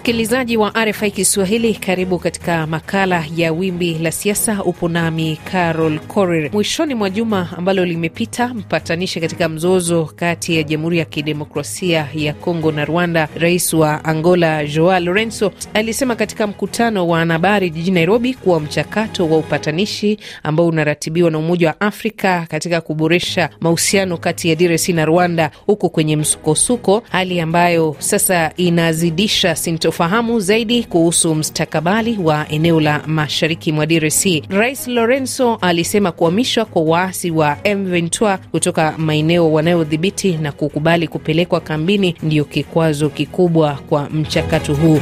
Msikilizaji wa RFI Kiswahili, karibu katika makala ya Wimbi la Siasa. Upo nami Carol Korir. Mwishoni mwa juma ambalo limepita, mpatanishi katika mzozo kati ya Jamhuri ya Kidemokrasia ya Kongo na Rwanda, rais wa Angola Joao Lorenzo alisema katika mkutano wa wanahabari jijini Nairobi kuwa mchakato wa upatanishi ambao unaratibiwa na Umoja wa Afrika katika kuboresha mahusiano kati ya DRC na Rwanda huko kwenye msukosuko, hali ambayo sasa inazidisha sintofahamu zaidi kuhusu mstakabali wa eneo la mashariki mwa DRC. Rais Lorenzo alisema kuhamishwa kwa waasi wa M23 kutoka maeneo wanayodhibiti na kukubali kupelekwa kambini ndiyo kikwazo kikubwa kwa mchakato huu.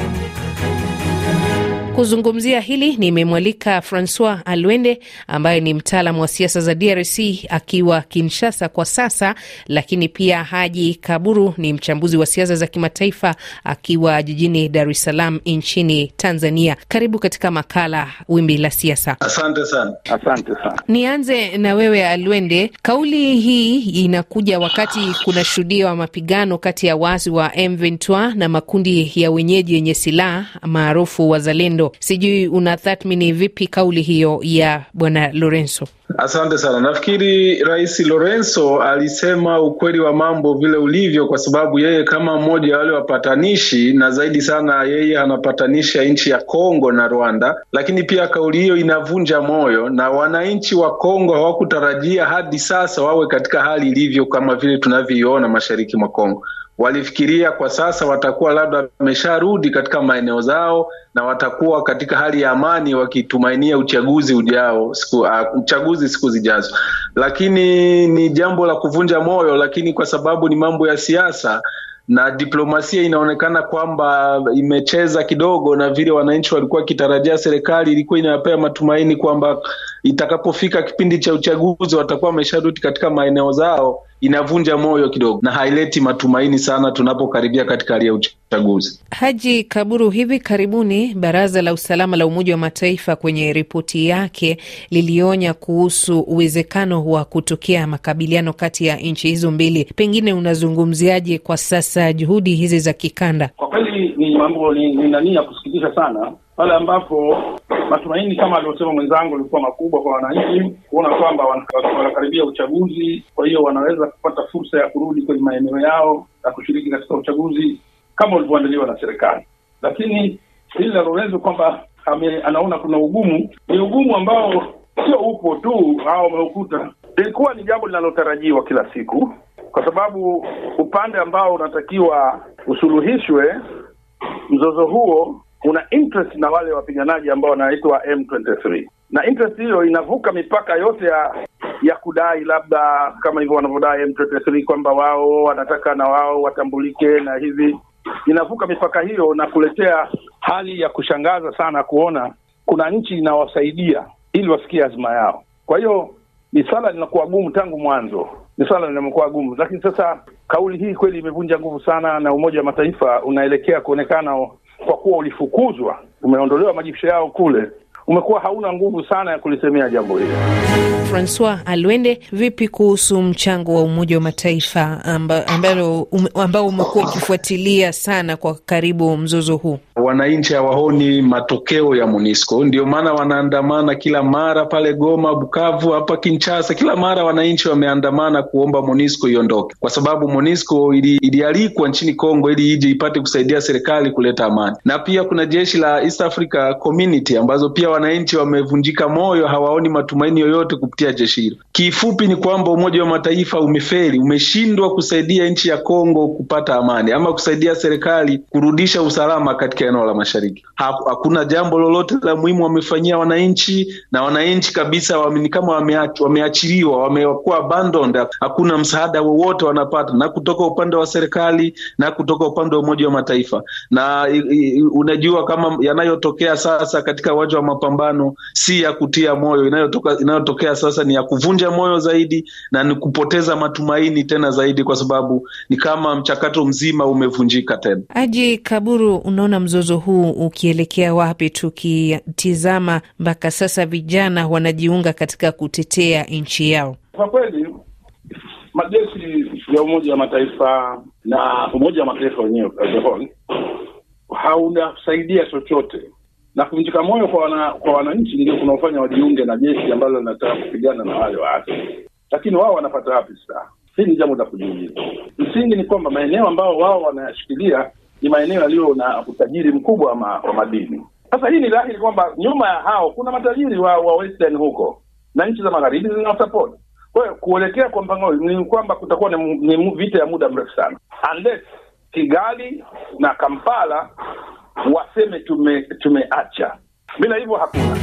Kuzungumzia hili nimemwalika Francois Alwende ambaye ni mtaalamu wa siasa za DRC akiwa Kinshasa kwa sasa, lakini pia Haji Kaburu ni mchambuzi wa siasa za kimataifa akiwa jijini Dar es Salaam nchini Tanzania. Karibu katika makala Wimbi la Siasa. Asante sana. Asante sana. Nianze na wewe Alwende, kauli hii inakuja wakati kuna shuhudia wa mapigano kati ya waasi wa M23 na makundi ya wenyeji yenye silaha maarufu Wazalendo. Sijui unatathmini vipi kauli hiyo ya bwana Lorenzo? Asante sana. Nafikiri Rais Lorenzo alisema ukweli wa mambo vile ulivyo, kwa sababu yeye kama mmoja wa wale wapatanishi, na zaidi sana yeye anapatanisha nchi ya Kongo na Rwanda, lakini pia kauli hiyo inavunja moyo, na wananchi wa Kongo hawakutarajia hadi sasa wawe katika hali ilivyo kama vile tunavyoiona mashariki mwa Kongo. Walifikiria kwa sasa watakuwa labda wamesharudi katika maeneo zao na watakuwa katika hali ya amani wakitumainia uchaguzi ujao siku, uh, uchaguzi siku zijazo, lakini ni jambo la kuvunja moyo. Lakini kwa sababu ni mambo ya siasa na diplomasia inaonekana kwamba imecheza kidogo na vile wananchi walikuwa wakitarajia. Serikali ilikuwa inawapea matumaini kwamba itakapofika kipindi cha uchaguzi watakuwa wamesharudi katika maeneo zao. Inavunja moyo kidogo na haileti matumaini sana tunapokaribia katika hali ya uchaguzi. Haji Kaburu, hivi karibuni Baraza la Usalama la Umoja wa Mataifa kwenye ripoti yake lilionya kuhusu uwezekano wa kutokea makabiliano kati ya nchi hizo mbili. Pengine unazungumziaje kwa sasa juhudi hizi za kikanda? Kwa kweli ni mambo ni, ni nani ya kusikitisha sana pale ambapo matumaini kama alivyosema mwenzangu alikuwa makubwa kwa wananchi kuona kwamba wanakaribia uchaguzi, kwa hiyo wanaweza kupata fursa ya kurudi kwenye maeneo yao na kushiriki katika uchaguzi kama ulivyoandaliwa na serikali. Lakini hili la Lorenzo kwamba anaona kuna ugumu, ni ugumu ambao sio upo tu au wameukuta, ilikuwa ni jambo linalotarajiwa kila siku, kwa sababu upande ambao unatakiwa usuluhishwe mzozo huo una interest na wale wapiganaji ambao wanaitwa M23. Na interest hiyo inavuka mipaka yote ya ya kudai labda kama hivyo wanavyodai M23 kwamba wao wanataka na wao watambulike na hivi, inavuka mipaka hiyo na kuletea hali ya kushangaza sana kuona kuna nchi inawasaidia ili wasikie azma yao. Kwa hiyo ni swala linakuwa gumu tangu mwanzo, ni swala linakuwa gumu, lakini sasa kauli hii kweli imevunja nguvu sana, na Umoja wa Mataifa unaelekea kuonekana kwa kuwa ulifukuzwa, umeondolewa majibu yao kule, umekuwa hauna nguvu sana ya kulisemea jambo hili. Francois Alwende, vipi kuhusu mchango wa Umoja wa Mataifa amba, ambalo ambao umekuwa ukifuatilia sana kwa karibu mzozo huu? Wananchi hawaoni matokeo ya MONUSCO, ndio maana wanaandamana kila mara pale Goma, Bukavu, hapa Kinshasa, kila mara wananchi wameandamana kuomba MONUSCO iondoke, kwa sababu MONUSCO ili, ilialikwa nchini Kongo ili ije ipate kusaidia serikali kuleta amani, na pia kuna jeshi la East Africa Community ambazo pia wananchi wamevunjika moyo, hawaoni matumaini yoyote kupitia jeshi hilo. Kifupi ni kwamba Umoja wa Mataifa umefeli, umeshindwa kusaidia nchi ya Kongo kupata amani ama kusaidia serikali kurudisha usalama katika eneo la mashariki. Hakuna jambo lolote la muhimu wamefanyia wananchi, na wananchi kabisa wame, kama wameach, wameachiliwa wamekuwa abandoned. Hakuna msaada wowote wanapata na kutoka upande wa serikali na kutoka upande wa Umoja wa Mataifa. Na unajua kama yanayotokea sasa katika uwanja wa mapambano si ya kutia moyo, inayotoka inayotokea sasa ni ya kuvunja moyo zaidi na ni kupoteza matumaini tena zaidi, kwa sababu ni kama mchakato mzima umevunjika tena. Aji Kaburu, unaona mzozo huu ukielekea wapi? Tukitizama mpaka sasa vijana wanajiunga katika kutetea nchi yao. Kwa kweli majeshi ya Umoja wa Mataifa na Umoja wa Mataifa wenyewe haunasaidia chochote, na kuvunjika moyo kwa wana, kwa wananchi ndio kunaofanya wajiunge na jeshi ambalo linataka kupigana na wale waasi. Lakini wao wanapata wapi silaha? Hili ni jambo la kujiuliza. Msingi ni kwamba maeneo ambao wao wanayashikilia ni maeneo yaliyo na utajiri mkubwa wa, ma, wa madini. Sasa hii ni dhahiri kwamba nyuma ya hao kuna matajiri wa, wa Western huko na nchi za magharibi zinawasapoti. Kwa hiyo kuelekea kwa mpango ni kwamba kutakuwa ni, ni vita ya muda mrefu sana unless Kigali na Kampala waseme tume tumeacha. Bila hivyo hakuna.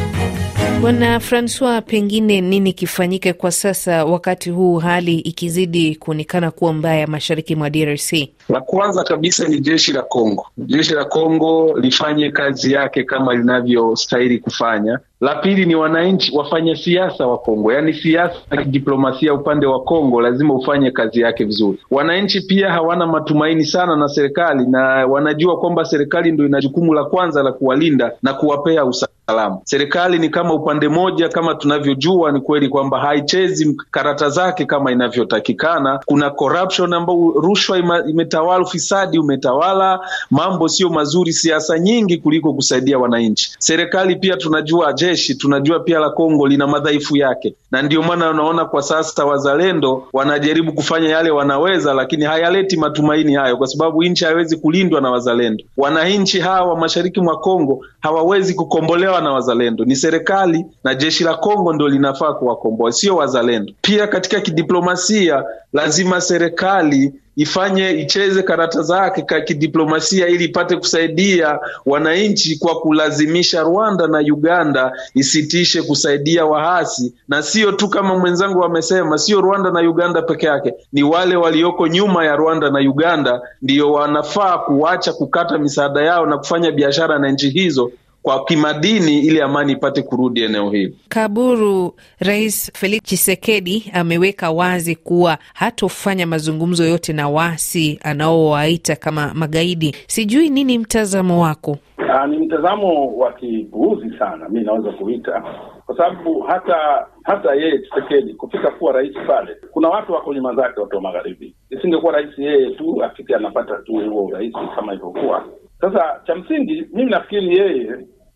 Bwana Francois, pengine nini kifanyike kwa sasa wakati huu hali ikizidi kuonekana kuwa mbaya mashariki mwa DRC? La kwanza kabisa ni jeshi la Kongo. Jeshi la Kongo lifanye kazi yake kama linavyostahili kufanya. La pili ni wananchi wafanye siasa wa Kongo, yaani siasa ya kidiplomasia upande wa Kongo lazima ufanye kazi yake vizuri. Wananchi pia hawana matumaini sana na serikali, na wanajua kwamba serikali ndo ina jukumu la kwanza la kuwalinda na kuwapea usalama. Serikali ni kama upande moja, kama tunavyojua, ni kweli kwamba haichezi karata zake kama inavyotakikana. Kuna corruption ambayo rushwa imetawala, ufisadi umetawala, mambo sio mazuri, siasa nyingi kuliko kusaidia wananchi. Serikali pia tunajua jeshi tunajua pia la Kongo lina madhaifu yake, na ndio maana unaona kwa sasa wazalendo wanajaribu kufanya yale wanaweza, lakini hayaleti matumaini hayo, kwa sababu nchi haiwezi kulindwa na wazalendo. Wananchi hawa wa mashariki mwa Kongo hawawezi kukombolewa na wazalendo, ni serikali na jeshi la Kongo ndio linafaa kuwakomboa, sio wazalendo. Pia katika kidiplomasia lazima serikali ifanye icheze karata zake ka kidiplomasia ili ipate kusaidia wananchi kwa kulazimisha Rwanda na Uganda isitishe kusaidia wahasi, na sio tu kama mwenzangu wamesema, sio Rwanda na Uganda peke yake, ni wale walioko nyuma ya Rwanda na Uganda ndiyo wanafaa kuacha kukata misaada yao na kufanya biashara na nchi hizo kwa kimadini ili amani ipate kurudi eneo hili. Kaburu, Rais Felix Tshisekedi ameweka wazi kuwa hatofanya mazungumzo yote na wasi anaowaita kama magaidi. Sijui nini mtazamo wako? Aa, ni mtazamo wa kipuuzi sana, mi naweza kuita kwa sababu hata hata yeye Tshisekedi kufika kuwa rais pale, kuna watu wako nyuma zake, watu wa magharibi. Isingekuwa rais yeye tu afike anapata tu huo urais kama ilivyokuwa sasa. Cha msingi mimi nafikiri yeye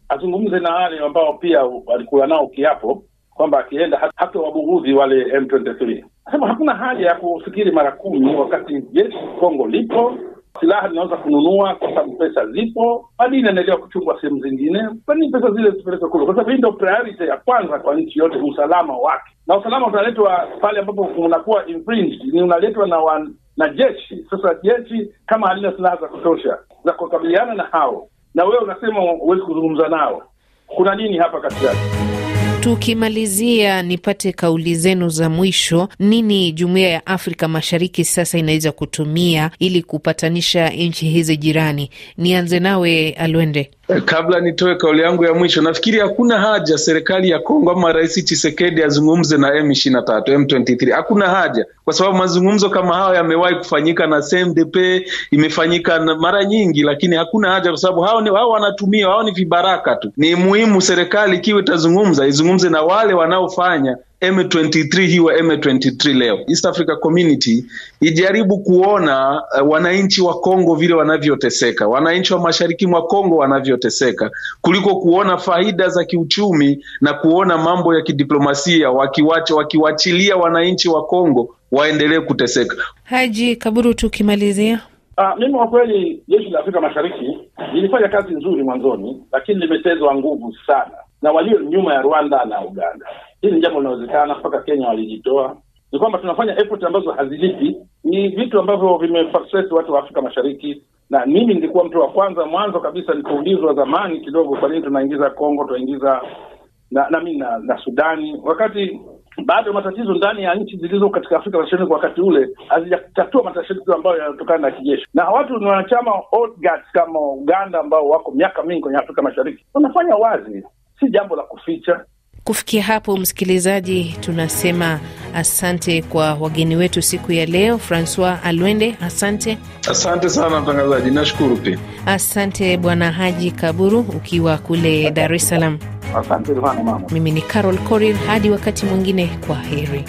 azungumze na wale ambao pia walikuwa nao kiapo kwamba akienda hata wabughudhi wale M23. Sema hakuna haja ya kufikiri mara kumi wakati jeshi Kongo lipo, silaha linaweza kununua kwa sababu pesa zipo, madini inaendelea kuchungwa sehemu zingine. Kwa nini pesa zile zipelekwe kule? Kwa sababu hii ndio priority ya kwanza kwa nchi yote, usalama wake, na usalama unaletwa pale ambapo unakuwa infringed, ni unaletwa na wan, na jeshi. Sasa jeshi kama halina silaha za kutosha za kukabiliana na hao na wewe unasema huwezi kuzungumza nao, kuna nini hapa katikati? Tukimalizia, nipate kauli zenu za mwisho. Nini jumuiya ya Afrika Mashariki sasa inaweza kutumia ili kupatanisha nchi hizi jirani? Nianze nawe Alwende. Kabla nitoe kauli yangu ya mwisho, nafikiri hakuna haja serikali ya Kongo ama Rais Tshisekedi azungumze na M23, M23. Hakuna haja, kwa sababu mazungumzo kama hayo yamewahi kufanyika na CNDP, imefanyika mara nyingi, lakini hakuna haja, kwa sababu hao ni hao wanatumia, hao ni vibaraka tu. Ni muhimu serikali ikiwa itazungumza izungumze na wale wanaofanya M23 hiwa M23 leo. East Africa Community ijaribu kuona uh, wananchi wa Kongo vile wanavyoteseka, wananchi wa mashariki mwa Kongo wanavyoteseka, kuliko kuona faida za kiuchumi na kuona mambo ya kidiplomasia, wakiwacha wakiwachilia wananchi wa Kongo waendelee kuteseka. Haji Kaburu, tukimalizia Ah, mimi kwa kweli jeshi la Afrika Mashariki lilifanya kazi nzuri mwanzoni, lakini limetezwa nguvu sana na walio nyuma ya Rwanda na Uganda. Hili ni jambo linawezekana, mpaka Kenya walijitoa. Ni kwamba tunafanya effort ambazo hazilipi, ni vitu ambavyo vimefrustrate watu wa Afrika Mashariki, na mimi nilikuwa mtu wa kwanza mwanzo kabisa nikuulizwa zamani kidogo, kwa nini tunaingiza Kongo, tunaingiza na na, na, na Sudani. Wakati bado matatizo ndani ya nchi zilizo katika Afrika Mashariki wakati ule hazijatatua matatizo ambayo yanatokana na kijeshi, na watu ni wanachama old kama Uganda ambao wako miaka mingi kwenye Afrika Mashariki. Wanafanya wazi, si jambo la kuficha. Kufikia hapo, msikilizaji, tunasema asante kwa wageni wetu siku ya leo. Francois Alwende, asante. Asante sana mtangazaji, nashukuru pia. Asante Bwana Haji Kaburu ukiwa kule Dar es Salaam. Asante sana mama. Mimi ni Carol Korir, hadi wakati mwingine, kwa heri.